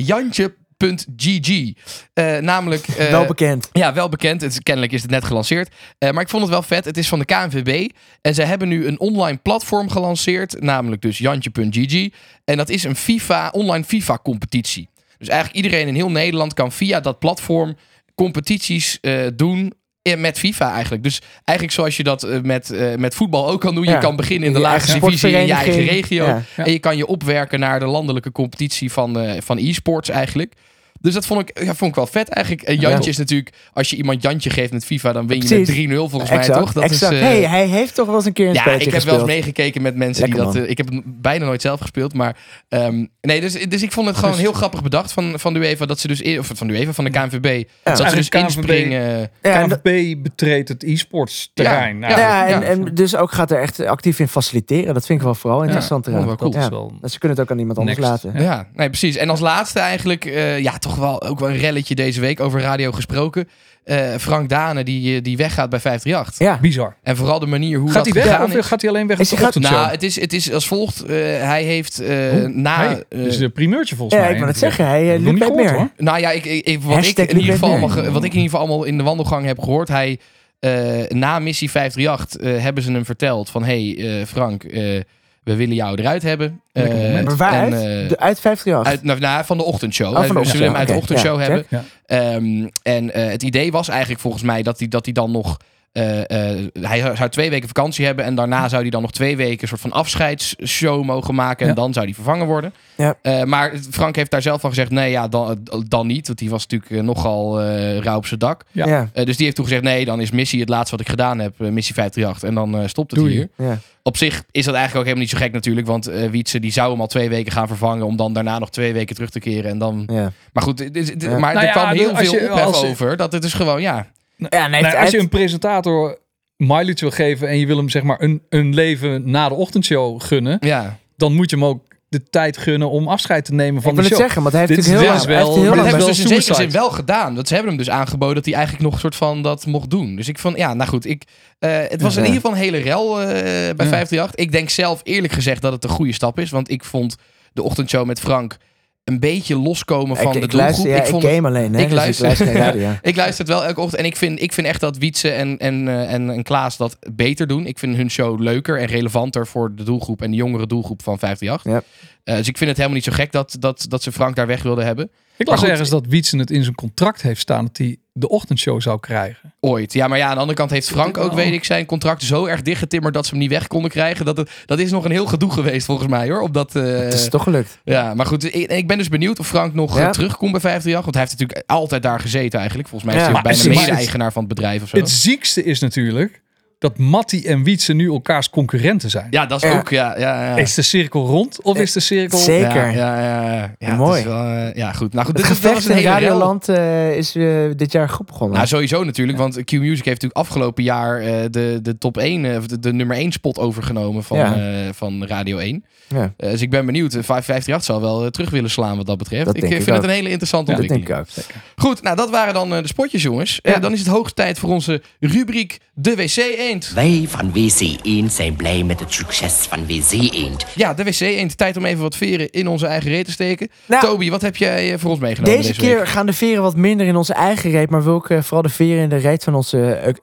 eh Jantje.gg. Eh, namelijk... eh, Wel bekend. ja, wel bekend. Het, is- kennelijk is het net gelanceerd. Eh, maar ik vond het wel vet. Het is van de KNVB. En zij hebben nu een online platform gelanceerd. Namelijk dus Jantje.gg. En dat is een FIFA, online FIFA-competitie. Dus eigenlijk iedereen in heel Nederland kan via dat platform competities doen met FIFA eigenlijk. Dus eigenlijk zoals je dat eh, met, eh, met voetbal ook kan doen. Je kan beginnen in de laagste eigen divisie in je eigen regio. Ja. Ja. En je kan je opwerken naar de landelijke competitie van, eh, van e-sports eigenlijk. Dus dat vond ik, ja, vond ik wel vet eigenlijk. En Jantje Ja. is natuurlijk, als je iemand Jantje geeft met FIFA, dan win je Precies. met 3-0 volgens mij toch? Dat exact. is, eh, hey, hij heeft toch wel eens een keer een ja, spelletje ik heb wel eens meegekeken met mensen Lekker, die dat. eh, ik heb het bijna nooit zelf gespeeld, maar ehm, nee, dus, dus ik vond het gewoon heel grappig bedacht van, van de UEFA dat ze dus in- of van de UEFA van de KNVB dat ze dus KNVB. inspringen. Ja, en dat- KNVB betreedt het e-sports terrein. Ja, Nou, ja, en, ja. en dus ook gaat er echt actief in faciliteren. Dat vind ik wel vooral interessant. Ja, wel cool. dat is Ja. wel... Dat ze kunnen het ook aan iemand anders laten. Ja. Ja. nee, precies. En als laatste eigenlijk, eh, ja, toch wel ook wel een relletje deze week over radio gesproken. Eh, Frank Dane die, eh, die weggaat bij 538. Ja. Bizar. En vooral de manier hoe Gaat dat hij weg gegaan of is. gaat hij alleen weg op de gaat-? Nou, het is, het is als volgt. Eh, hij heeft eh, Oeh, na... hey, eh, een primeurtje volgens Ja, mij. ik wil het zeggen. Hij Nog uh, niet liep bij gehoord, meer. hoor. Nou ja, ik, ik, ik- wat, ik in ieder geval wat ik in ieder geval allemaal in de wandelgang heb gehoord. Hij, eh, na missie 538 eh, hebben ze hem verteld van... hey, eh, Frank, eh, we willen jou eruit hebben. Eh, moment. Maar waaruit? en, eh, de, uit 538. uit, nou, nou, van de ochtendshow. Oh, van de Ze willen ochtendshow, hem uit de ochtendshow Ja, hebben. Ehm, en eh, het idee was eigenlijk volgens mij dat hij, dat hij dan nog... eh, eh, hij zou twee weken vakantie hebben en daarna zou hij dan nog twee weken een soort van afscheidsshow mogen maken en Ja. dan zou hij vervangen worden. Ja. Eh, maar Frank heeft daar zelf van gezegd, nee ja, dan, dan niet, want die was natuurlijk nogal eh rauw op zijn dak. Ja. ja. Eh, dus die heeft toen gezegd, nee, dan is missie het laatste wat ik gedaan heb, missie 538 en dan eh, stopt het hier. Ja. Op zich is dat eigenlijk ook helemaal niet zo gek natuurlijk, want eh Wietse die zou hem al twee weken gaan vervangen om dan daarna nog twee weken terug te keren en dan... Ja. Maar goed, maar Nou er ja, kwam heel als veel je- ophef je- over dat het is gewoon, ja... Ja, Nou, als je een presentator mileage wil geven en je wil hem zeg maar een, een leven na de ochtendshow gunnen, ja. dan moet je hem ook de tijd gunnen om afscheid te nemen van ik de wil het show. zeggen, want hij heeft Dit natuurlijk is heel lang... wel- heel lang hebben ze dus in zekere suicide. zin wel gedaan. Dat ze hebben hem dus aangeboden dat hij eigenlijk nog een soort van dat mocht doen. Dus ik vond, ja, nou goed. Ik, eh, het was in Ja. ieder geval een hele rel eh, bij 538. Ik denk zelf eerlijk gezegd dat het een goede stap is. Want ik vond de ochtendshow met Frank een beetje loskomen van ik, de ik doelgroep. luister, ja, ik, vond game alleen. Hè, ik dus luister- ik luister radio. Ik luister het wel elke ochtend. En ik vind, ik vind echt dat Wietse en, en, eh, en, en Klaas dat beter doen. Ik vind hun show leuker en relevanter voor de doelgroep en de jongere doelgroep van 538. Eh, dus ik vind het helemaal niet zo gek dat, dat, dat ze Frank daar weg wilden hebben. Ik las ergens dat Wietsen het in zijn contract heeft staan dat hij de ochtendshow zou krijgen. Ooit. Ja, maar ja, aan de andere kant heeft Frank ook, weet ik, zijn contract zo erg dichtgetimmerd dat ze hem niet weg konden krijgen. Dat, het, dat is nog een heel gedoe geweest volgens mij hoor. Op dat, eh, Het is toch gelukt. Ja, maar goed, ik, ik ben dus benieuwd of Frank nog Ja. eh, terugkomt bij 538. Want hij heeft natuurlijk altijd daar gezeten eigenlijk. Volgens mij is Ja. hij bijna mede-eigenaar van het bedrijf of zo. Het ziekste is natuurlijk dat Matti en Wietse nu elkaars concurrenten zijn. Ja, dat is Ja. ook, ja. ja, ja. Is de cirkel rond of is de cirkel... Zeker. Ja, ja, ja, ja. ja het Mooi. is wel, eh, ja, goed. Nou goed, Het dit gevecht een in. Radioland eh, is eh, dit jaar goed begonnen. Nou, sowieso natuurlijk, want Q Music heeft natuurlijk afgelopen jaar eh, de, de top 1, eh, of de, de nummer 1 spot overgenomen van, Ja. eh, van Radio 1. ja, Eh, dus ik ben benieuwd. Eh, 558 zal wel eh, terug willen slaan wat dat betreft. Dat ik denk eh, ik vind ook. het een hele interessante dat denk ontwikkeling. ik ook. Goed, nou dat waren dan eh, de spotjes jongens. Eh, dan is het hoogste tijd voor onze rubriek De WC Eend. Wij van WC Eend zijn blij met het succes van WC Eend. Ja, de WC Eend. Tijd om even wat veren in onze eigen reet te steken. Nou, Toby, wat heb jij eh, voor ons meegenomen Deze deze, keer week? gaan de veren wat minder in onze eigen reet, maar wil ik eh, vooral de veren in de reet van onze eh,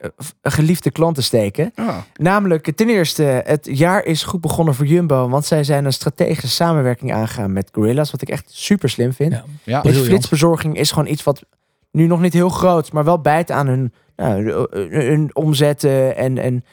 geliefde klanten steken. Ah, Namelijk, ten eerste, het jaar is goed begonnen voor Jumbo, want zij zijn een strategische samenwerking aangegaan met Gorillas, wat ik echt super slim vind. Ja. ja. Flitsbezorging is gewoon iets wat nu nog niet heel groot, maar wel bijt aan hun, nou, hun omzetten en, en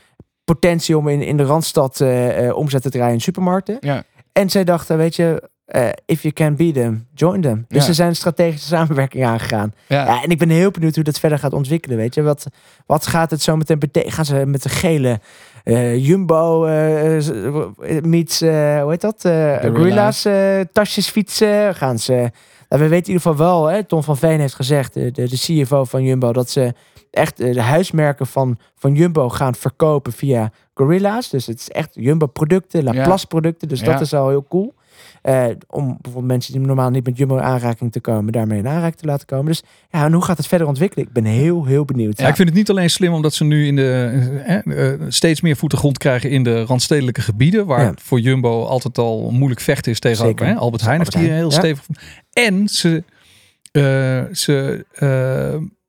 potentie om in, in de Randstad eh, eh, omzet te draaien in supermarkten. Ja. En zij dachten, weet je, eh, if you can beat them, join them. Dus Ja. ze zijn een strategische samenwerking aangegaan. Ja. Ja, en ik ben heel benieuwd hoe dat verder gaat ontwikkelen. Weet je, wat, wat gaat het zo meteen betekenen? Gaan ze met de gele eh, Jumbo eh, eh, meets, eh, hoe heet dat? Eh Gorilla's eh, tasjes fietsen? Gaan ze. We weten in ieder geval wel, hè, Tom van Veen heeft gezegd, de, de, de CFO van Jumbo, dat ze echt eh, de huismerken van, van Jumbo gaan verkopen via Gorilla's. Dus het is echt Jumbo producten, Ja. Laplace producten. Dus Ja. dat is al heel cool. Eh, om bijvoorbeeld mensen die normaal niet met Jumbo in aanraking te komen, daarmee in aanraking te laten komen. Dus ja, en hoe gaat het verder ontwikkelen? Ik ben heel, heel benieuwd. Ja, ik vind het niet alleen slim omdat ze nu in de, eh, eh, steeds meer voeten grond krijgen in de randstedelijke gebieden. Waar Ja. voor Jumbo altijd al moeilijk vechten is tegen hè, Albert Heijn. Heeft hier heel stevig. En ze, ze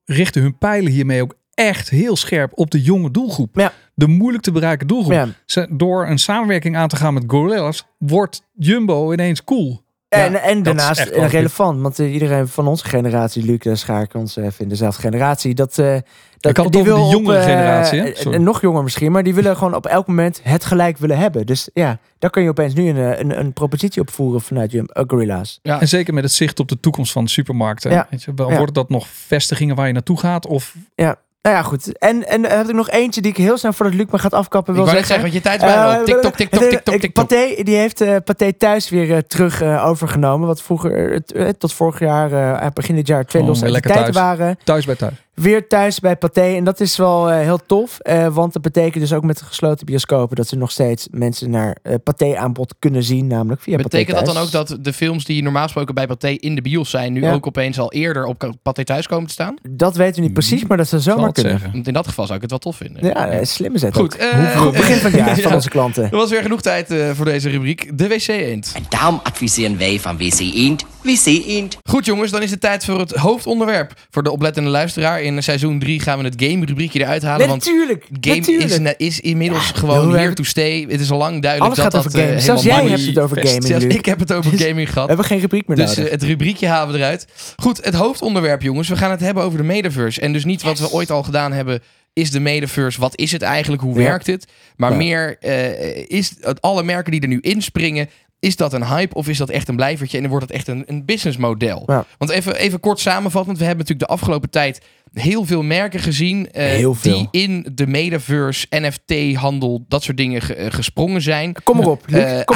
richten hun pijlen hiermee ook echt heel scherp op de jonge doelgroep. Ja. De moeilijk te bereiken doelgroep. Ja. Ze, door een samenwerking aan te gaan met Gorillas wordt Jumbo ineens cool. En, Ja, en daarnaast eh, relevant, want eh, iedereen van onze generatie, Luc en Schaak, ons even in dezelfde generatie, dat, eh dat Ik had het over de jongere eh, generatie, eh, eh, nog jonger misschien, maar die willen gewoon op elk moment het gelijk willen hebben. Dus ja, daar kun je opeens nu een, eh, een, een propositie opvoeren vanuit eh, Gorilla's. Ja. En zeker met het zicht op de toekomst van de supermarkten. Ja. Weet je, wel, Ja. Wordt dat nog vestigingen waar je naartoe gaat? Of Nou ja, goed. En, en heb ik nog eentje die ik heel snel voordat Luc me gaat afkappen Ik wil net zeggen. zeggen, want je tijd is bijna. Eh, TikTok, TikTok, eh, TikTok, ik- TikTok. Pathé, die heeft eh Pathé thuis weer eh, terug eh, overgenomen. Wat vroeger, eh, tot vorig jaar, eh, begin dit jaar, twee Gewoon losse entiteiten waren. thuis bij thuis. Weer thuis bij Pathé. En dat is wel eh, heel tof. eh, want dat betekent dus ook met de gesloten bioscopen... dat ze nog steeds mensen naar eh Pathé aanbod kunnen zien. Namelijk via Betekent Pathé dat dan ook dat de films die normaal gesproken bij Pathé in de bios zijn, nu Ja. ook opeens al eerder op Pathé thuis komen te staan? Dat weten we niet precies, maar dat zou Zal zomaar kunnen. zeggen. Want in dat geval zou ik het wel tof vinden. Ja, slimme zet Goed, Goed begin van het jaar van Ja. onze klanten. Er was weer genoeg tijd eh, voor deze rubriek. De WC Eend. En daarom adviseren wij van WC Eend, WC Eend. Goed jongens, dan is het tijd voor het hoofdonderwerp. Voor de oplettende luisteraar. In seizoen 3 gaan we het game rubriekje eruit halen. want Natuurlijk, game natuurlijk. is, is inmiddels Ja, gewoon here we- to stay. Het is al lang duidelijk Alles dat gaat dat over eh, gaming. helemaal Zelfs jij hebt het over gaming, Zelfs ik heb het over Dus gaming We gehad. hebben geen rubriek meer Dus nodig. eh, het rubriekje halen we eruit. Goed, het hoofdonderwerp, jongens. We gaan het hebben over de metaverse. En dus niet wat we ooit al gedaan hebben. Is de metaverse, wat is het eigenlijk? Hoe Ja. werkt het? Maar Ja. meer, eh, is het, alle merken die er nu inspringen, is dat een hype of is dat echt een blijvertje? En dan wordt het echt een, een businessmodel. Ja. Want even, even kort samenvattend. We hebben natuurlijk de afgelopen tijd heel veel merken gezien. eh, Heel veel. Die in de metaverse, NFT-handel, dat soort dingen ge- eh, gesprongen zijn. Kom maar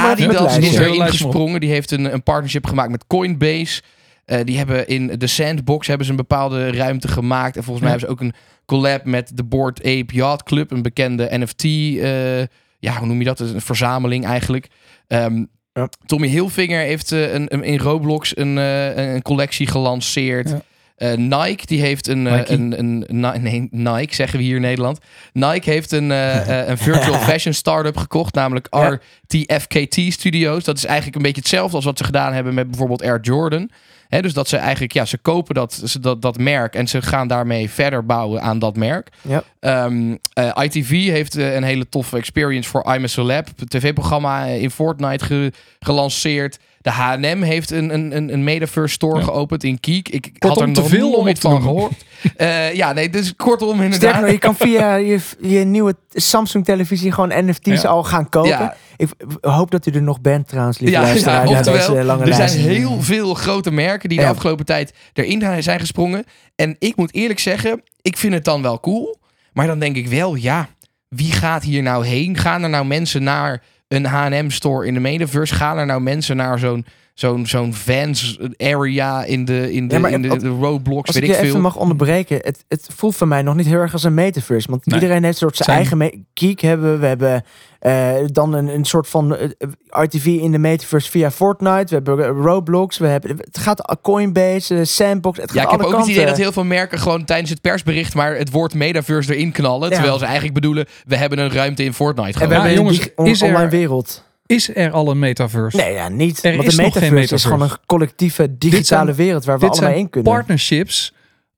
met het Adidas is erin op. gesprongen. Die heeft een, een partnership gemaakt met Coinbase. Eh, die hebben in de Sandbox hebben ze een bepaalde ruimte gemaakt. En volgens mij hebben ze ook een collab met de Board Ape Yacht Club. Een bekende NFT. eh, ja, hoe noem je dat? Een verzameling eigenlijk. Ehm, Ja. Tommy Hilfiger heeft eh, een, een- in Roblox een, eh, een collectie gelanceerd. Ja. Eh, Nike, die heeft een, Nike. een, een, nee, Nike zeggen we hier in Nederland. Nike heeft een, een virtual fashion startup gekocht, namelijk. RTFKT Studios. Dat is eigenlijk een beetje hetzelfde als wat ze gedaan hebben met bijvoorbeeld Air Jordan. Dus dat ze eigenlijk, ja, ze kopen dat, ze, dat, dat merk en ze gaan daarmee verder bouwen aan dat merk. Ja. Ehm, eh, ITV heeft eh, een hele toffe experience voor I'm a Celeb, tv-programma eh, in Fortnite ge- gelanceerd. De H&M heeft een, een, een, een metaverse store Ja. geopend in Kiek. Ik had er te nog veel om nooit van gehoord. Eh, ja, nee, dus kortom inderdaad. Sterker nog, je kan via je, je nieuwe Samsung televisie gewoon NFT's Ja. al gaan kopen. Ja. Ik hoop dat u er nog bent trouwens, lieve Ja, luisteraar. ja, oftewel, deze lange er zijn heel veel grote merken die de afgelopen tijd erin zijn gesprongen. En ik moet eerlijk zeggen, ik vind het dan wel cool. Maar dan denk ik wel, ja, wie gaat hier nou heen? Gaan er nou mensen naar een H&M-store in de Metaverse? Gaan er nou mensen naar zo'n zo'n zo'n Vans area in de, in de, Ja, in de, de Als weet ik ik je even mag onderbreken, het, het voelt voor mij nog niet heel erg als een metaverse. Want Nee. iedereen heeft een soort zijn, Zijn- eigen geek hebben. we. Hebben eh, dan een, een soort van eh, RTV in de metaverse via Fortnite. We hebben Roblox. We hebben, het gaat Coinbase, eh, Sandbox. Het gaat Ja, ik heb ook het idee dat heel veel merken gewoon tijdens het persbericht maar het woord metaverse erin knallen. Ja. Terwijl ze eigenlijk bedoelen, we hebben een ruimte in Fortnite. en we Gewoon. Ja, hebben jongens, een is er- online wereld. Is er al een metaverse? Nee, ja, niet. Er Want is de nog geen metaverse, is metaverse. gewoon een collectieve digitale zijn- wereld waar we allemaal in kunnen. partnerships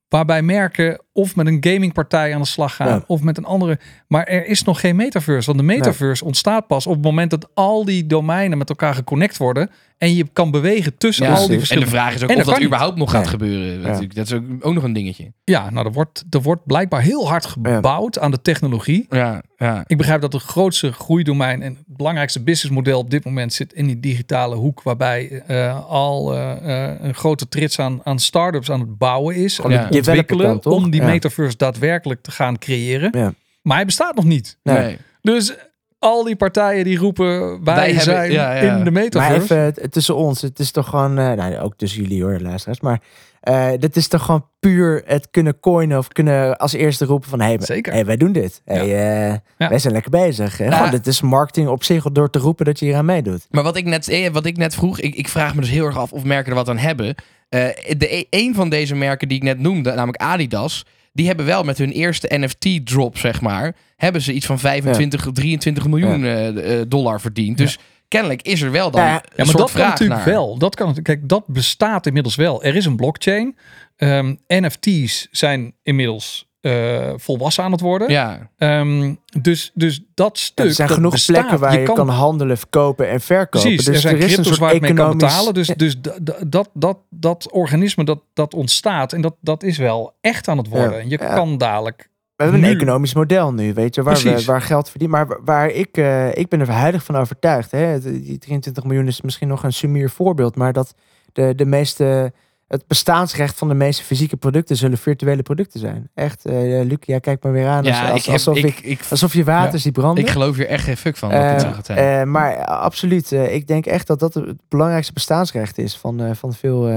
waarbij merken of met een gamingpartij aan de slag gaan Ja. of met een andere. Maar er is nog geen metaverse. Want de metaverse ontstaat pas op het moment dat al die domeinen met elkaar geconnect worden en je kan bewegen tussen Ja, al die precies. en de verschillende. vraag is ook En of dat überhaupt nog gaat gebeuren. Natuurlijk. Dat is ook, ook nog een dingetje. Ja, nou, er wordt, er wordt blijkbaar heel hard gebouwd aan de technologie. Ja, ja. Ik begrijp dat de grootste groeidomein en het belangrijkste businessmodel op dit moment zit in die digitale hoek, waarbij eh, al eh, eh, een grote trits aan, aan start-ups aan het bouwen is, aan Ja. het ontwikkelen, om die Ja. metaverse daadwerkelijk te gaan creëren. Ja. Maar hij bestaat nog niet. Nee. Nee. Dus al die partijen die roepen wij, Wij hebben- zijn ja, ja. in de Maar metaverse. even eh, tussen ons, het is toch gewoon, eh, nou ook tussen jullie hoor, luisteraars, maar eh dit is toch gewoon puur het kunnen coinen of kunnen als eerste roepen van, hé, hey, Zeker. hey, wij doen dit. Hey, eh, Ja. Wij zijn lekker bezig. Gewoon, dit is marketing op zich door te roepen dat je hier aan meedoet. Maar wat ik net, wat ik net vroeg, ik, ik vraag me dus heel erg af of merken er wat aan hebben. Eh, de, een van deze merken die ik net noemde, namelijk Adidas, die hebben wel met hun eerste NFT-drop, zeg maar, hebben ze iets van 25, 23 miljoen eh, eh, dollar verdiend. Dus kennelijk is er wel dan Ja, ja. een Ja, maar soort dat kan vraag natuurlijk naar. wel. Dat kan, kijk, dat bestaat inmiddels wel. Er is een blockchain. Ehm, NFT's zijn inmiddels eh, volwassen aan het worden. Ja, Ehm, dus, dus dat stuk. er zijn genoeg bestaat. plekken waar je, kan, handelen, verkopen en verkopen. Precies, dus er zijn er is een crypto's soort waar je mee kan betalen. Dus, dus dat, dat, dat organisme dat, dat ontstaat en dat, dat is wel echt aan het worden. Ja, je ja. kan dadelijk. We hebben een Nu. economisch model nu, weet je, waar, we, waar geld verdient. Maar waar- ik, eh, ik ben er heilig van overtuigd. Hè? Het- Die 23 miljoen is misschien nog een sumier voorbeeld, maar dat de, de meeste, het bestaansrecht van de meeste fysieke producten zullen virtuele producten zijn. Echt, eh Luc, jij kijkt me weer aan als, ja als- ik heb, alsof, ik, alsof je water ziet branden. ik geloof hier echt geen fuck van dit Eh, zo gaat zijn. eh, maar absoluut, ik denk echt dat dat het belangrijkste bestaansrecht is van, eh, van, veel,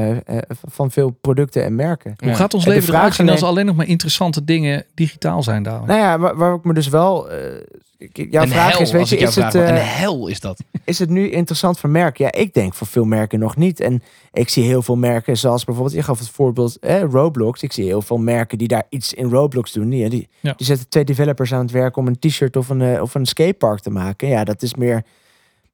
van veel producten en merken. Hoe Ja. gaat ons leven eruit zien als alleen nog maar interessante dingen digitaal zijn dadelijk? Nou ja, waar, waar ik me dus wel. eh, jouw een vraag hel, is: weet je, is het, maar een hel is dat. is het nu interessant voor merken? Ja, ik denk voor veel merken nog niet. En ik zie heel veel merken, zoals bijvoorbeeld, je gaf het voorbeeld eh, Roblox. Ik zie heel veel merken die daar iets in Roblox doen. Die, die, Ja. die zetten twee developers aan het werk om een t-shirt of een, eh, of een skatepark te maken. Ja, dat is meer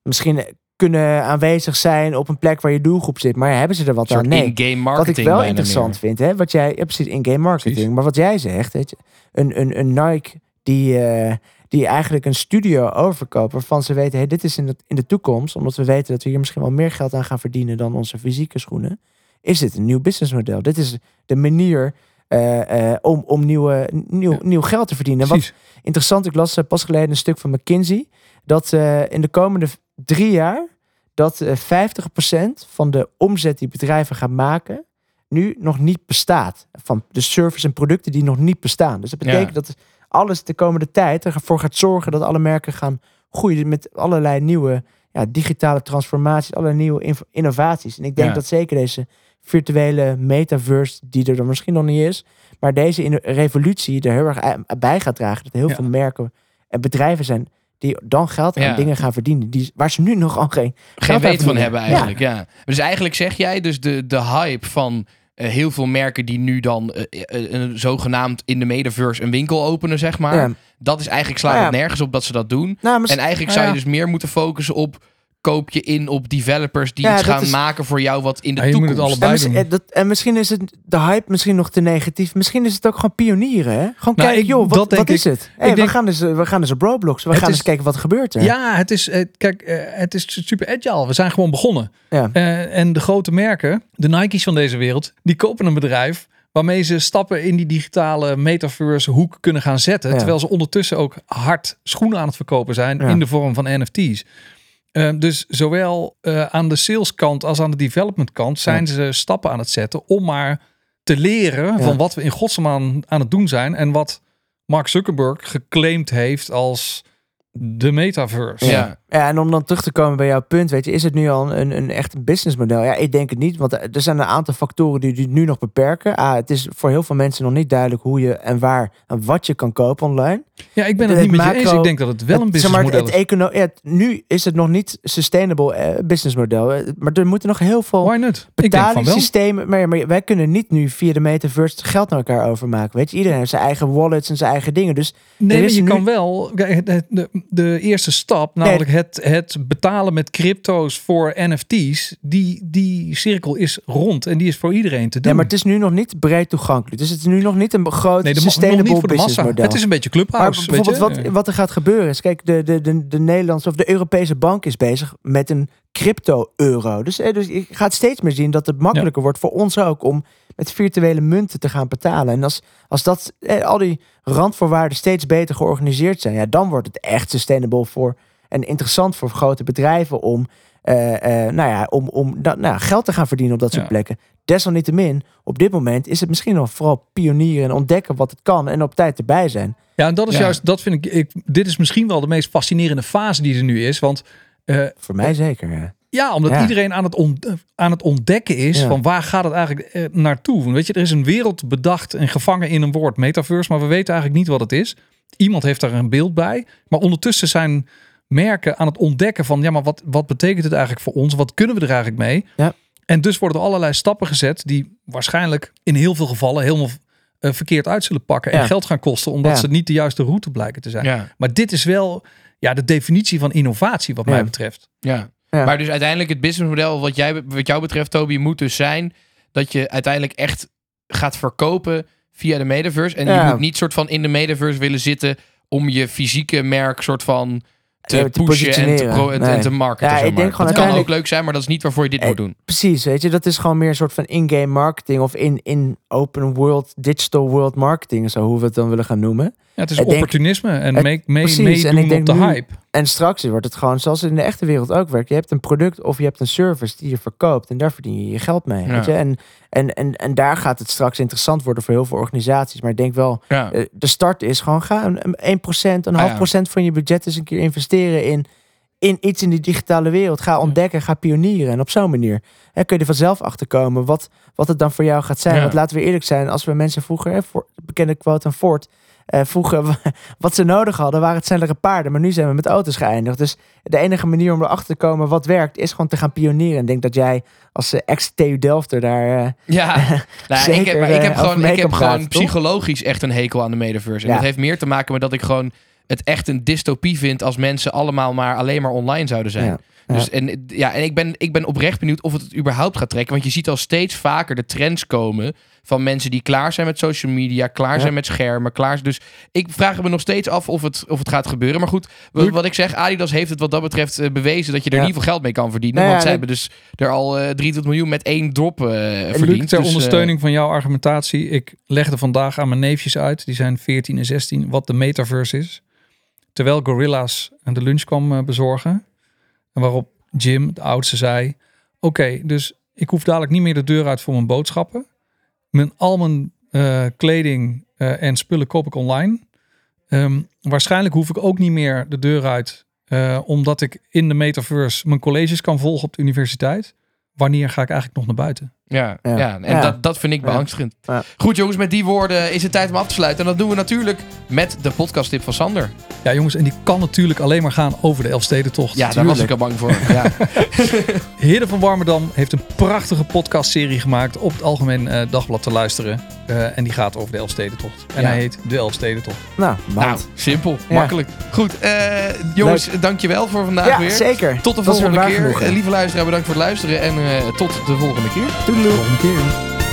misschien kunnen aanwezig zijn op een plek waar je doelgroep zit. Maar hebben ze er wat aan? Nee. in-game Wat marketing. ik wel interessant meer. vind, hè, wat jij, ja, precies, in-game marketing. Precies. Maar wat jij zegt, weet je, een, een, een Nike die, eh, die eigenlijk een studio overkoopt, waarvan ze weten, hey, dit is in de, in de toekomst, omdat we weten dat we hier misschien wel meer geld aan gaan verdienen dan onze fysieke schoenen, is dit een nieuw businessmodel. Dit is de manier eh, eh, om, om nieuwe, nieuw, Ja. nieuw geld te verdienen. Wat interessant, ik las eh, pas geleden een stuk van McKinsey, dat in de komende drie jaar, dat eh 50% van de omzet die bedrijven gaan maken, nu nog niet bestaat. Van de service en producten die nog niet bestaan. Dus dat betekent Ja. dat alles de komende tijd ervoor gaat zorgen dat alle merken gaan groeien met allerlei nieuwe ja, digitale transformaties, allerlei nieuwe innovaties. En ik denk Ja. dat zeker deze virtuele metaverse, die er dan misschien nog niet is, maar deze in- revolutie er heel erg bij gaat dragen. Dat er heel Ja. veel merken en bedrijven zijn die dan geld aan Ja. dingen gaan verdienen, die, waar ze nu nog al geen geen weet van hebben eigenlijk. Ja. Dus eigenlijk zeg jij dus de, de hype van eh, heel veel merken die nu dan een zogenaamd in de metaverse een winkel openen, zeg maar. Dat is eigenlijk slaat Nou het nergens op dat ze dat doen. Nou, En eigenlijk nou zou je ja. dus meer moeten focussen op koop je in op developers die Ja, iets gaan is- maken voor jou wat in de Ja, je moet het toekomst. allebei En, mis- doen. eh, dat, en misschien is het de hype misschien nog te negatief. Misschien is het ook gewoon pionieren. Hè? Gewoon Nou, kijken, ik- joh, wat, denk wat is ik. het? Hey, Ik denk- we, gaan dus, we gaan dus op Roblox. We gaan is- eens kijken wat er gebeurt er. Ja, het is, eh, kijk, eh, het is super agile. We zijn gewoon begonnen. Ja. Eh, en de grote merken, de Nike's van deze wereld, die kopen een bedrijf waarmee ze stappen in die digitale metaverse hoek kunnen gaan zetten. Ja. Terwijl ze ondertussen ook hard schoenen aan het verkopen zijn Ja. in de vorm van NFT's. Eh, dus zowel eh, aan de saleskant als aan de development kant zijn ze stappen aan het zetten om maar te leren Ja. van wat we in godsnaam aan, aan het doen zijn en wat Mark Zuckerberg geclaimd heeft als de metaverse. Ja. Ja, en om dan terug te komen bij jouw punt, weet je, is het nu al een, een echt businessmodel? Ja, ik denk het niet, want er zijn een aantal factoren die die nu nog beperken. Ah, het is voor heel veel mensen nog niet duidelijk hoe je en waar en wat je kan kopen online. Ja, ik ben het Het niet met je eens. Ik denk dat het wel een Het- zeg maar, businessmodel het, is. ja, het- nu is het nog niet sustainable eh, businessmodel, eh, maar er moeten nog heel veel Why not? Ik denk van wel. betalingssystemen. Maar, maar wij kunnen niet nu via de metaverse geld naar elkaar overmaken. Weet je, iedereen heeft zijn eigen wallets en zijn eigen dingen. Dus Nee, maar je nu- kan wel. de, de eerste stap, namelijk het, het betalen met crypto's voor NFT's, die, die cirkel is rond en die is voor iedereen te doen. ja, maar het is nu nog niet breed toegankelijk. Dus het is nu nog niet een groot nee, sustainable business model. Het is een beetje Maar clubhouse. weet bijvoorbeeld wat, wat er gaat gebeuren is, kijk, de, de, de, de Nederlandse of de Europese bank is bezig met een crypto-euro. Dus, eh, dus je gaat steeds meer zien dat het makkelijker wordt voor ons ook om met virtuele munten te gaan betalen. En als, als dat, eh, al die randvoorwaarden steeds beter georganiseerd zijn, ja, dan wordt het echt sustainable voor en interessant voor grote bedrijven om, eh, eh, nou ja, om, om dat, nou, geld te gaan verdienen op dat soort Ja. plekken. Desalniettemin, op dit moment is het misschien nog vooral pionieren en ontdekken wat het kan en op tijd erbij zijn. Ja, en dat is Ja. juist, dat vind ik, ik. Dit is misschien wel de meest fascinerende fase die er nu is. Want eh, Voor mij zeker, ja. Ja, omdat Ja. iedereen aan het, ont- aan het ontdekken is Ja. van waar gaat het eigenlijk eh, naartoe. Weet je, er is een wereld bedacht en gevangen in een woord metaverse, maar we weten eigenlijk niet wat het is. Iemand heeft daar een beeld bij, maar ondertussen zijn merken aan het ontdekken van ja, maar wat, wat betekent het eigenlijk voor ons? Wat kunnen we er eigenlijk mee? Ja. En dus worden er allerlei stappen gezet die waarschijnlijk in heel veel gevallen helemaal eh, verkeerd uit zullen pakken en Ja. geld gaan kosten, omdat Ja. ze niet de juiste route blijken te zijn. Ja. Maar dit is wel ja, de definitie van innovatie wat Ja. mij betreft. Ja. Ja. Maar dus uiteindelijk het businessmodel wat, jij, wat jou betreft, Toby, moet dus zijn dat je uiteindelijk echt gaat verkopen via de metaverse. En Ja. je moet niet soort van in de metaverse willen zitten om je fysieke merk soort van te, te pushen en te, positioneren. pro, en, Nee. en te marketen. Ja, ik denk gewoon dat kan ook leuk zijn, maar dat is niet waarvoor je dit Eh, moet doen. Precies, weet je, dat is gewoon meer een soort van in-game marketing of in, in open world, digital world marketing, zo hoe we het dan willen gaan noemen. Ja, het is Ik denk- opportunisme en het- mee, meedoen en ik denk op de nu- hype. En straks wordt het gewoon zoals het in de echte wereld ook werkt. Je hebt een product of je hebt een service die je verkoopt en daar verdien je je geld mee. Ja. Weet je? En, en, en, en daar gaat het straks interessant worden voor heel veel organisaties. Maar ik denk wel, Ja. eh, de start is gewoon ga een, een 1%, een Ah, half procent van je budget eens een keer investeren in, in iets in die digitale wereld. Ga ontdekken, ga pionieren. En op zo'n manier hè, kun je er vanzelf achter komen wat, wat het dan voor jou gaat zijn. Want laten we eerlijk zijn, als we mensen vroeger, hè, voor, bekende quote aan Ford, eh, vroegen wat ze nodig hadden, waren het snellere paarden. Maar nu zijn we met auto's geëindigd. Dus de enige manier om erachter te komen wat werkt, is gewoon te gaan pionieren. En ik denk dat jij als eh, ex-TU Delfter daar... eh, Ja, nou, ik Zeker, heb, maar ik heb gewoon, ik heb gewoon psychologisch echt een hekel aan de metaverse. En Ja. dat heeft meer te maken met dat ik gewoon het echt een dystopie vind als mensen allemaal maar alleen maar online zouden zijn. Ja. Dus, en ja, en ik, ben, ik ben oprecht benieuwd of het het überhaupt gaat trekken. Want je ziet al steeds vaker de trends komen van mensen die klaar zijn met social media, klaar Ja. zijn met schermen, klaar Dus ik vraag me nog steeds af of het, of het gaat gebeuren. Maar goed, wat, ik zeg, Adidas heeft het wat dat betreft eh, bewezen dat je er Ja. ieder geval geld mee kan verdienen. Nou ja, want zij dat- hebben dus er al eh 23 miljoen met één drop eh Luc, verdiend. ter Dus, ondersteuning van jouw argumentatie. Ik legde vandaag aan mijn neefjes uit, die zijn 14 en 16, wat de metaverse is. Terwijl Gorilla's de lunch kwam bezorgen. Waarop Jim, de oudste, zei... Oké, dus ik hoef dadelijk niet meer de deur uit voor mijn boodschappen. Mijn, al mijn eh, kleding eh, en spullen koop ik online. Ehm, waarschijnlijk hoef ik ook niet meer de deur uit... eh, omdat ik in de metaverse mijn colleges kan volgen op de universiteit. Wanneer ga ik eigenlijk nog naar buiten? Ja, ja. Ja. en Ja. Dat, dat vind ik beangstigend. Ja. Goed jongens, met die woorden is het tijd om af te sluiten. En dat doen we natuurlijk met de podcasttip van Sander. Ja, jongens, en die kan natuurlijk alleen maar gaan over de Elfstedentocht. Ja, daar was ik al bang voor. Ja. Heren van Warmerdam heeft een prachtige podcastserie gemaakt op het Algemeen eh, Dagblad te luisteren. Eh, en die gaat over de Elfstedentocht. En Ja. hij heet De Elfstedentocht. Nou, nou, simpel, Ja. makkelijk. Goed, eh, jongens, dankjewel voor vandaag ja, weer. zeker. Tot de volgende keer. lieve luisteraar, bedankt voor het luisteren. En eh, tot de volgende keer. Doei, doei. Volgende keer.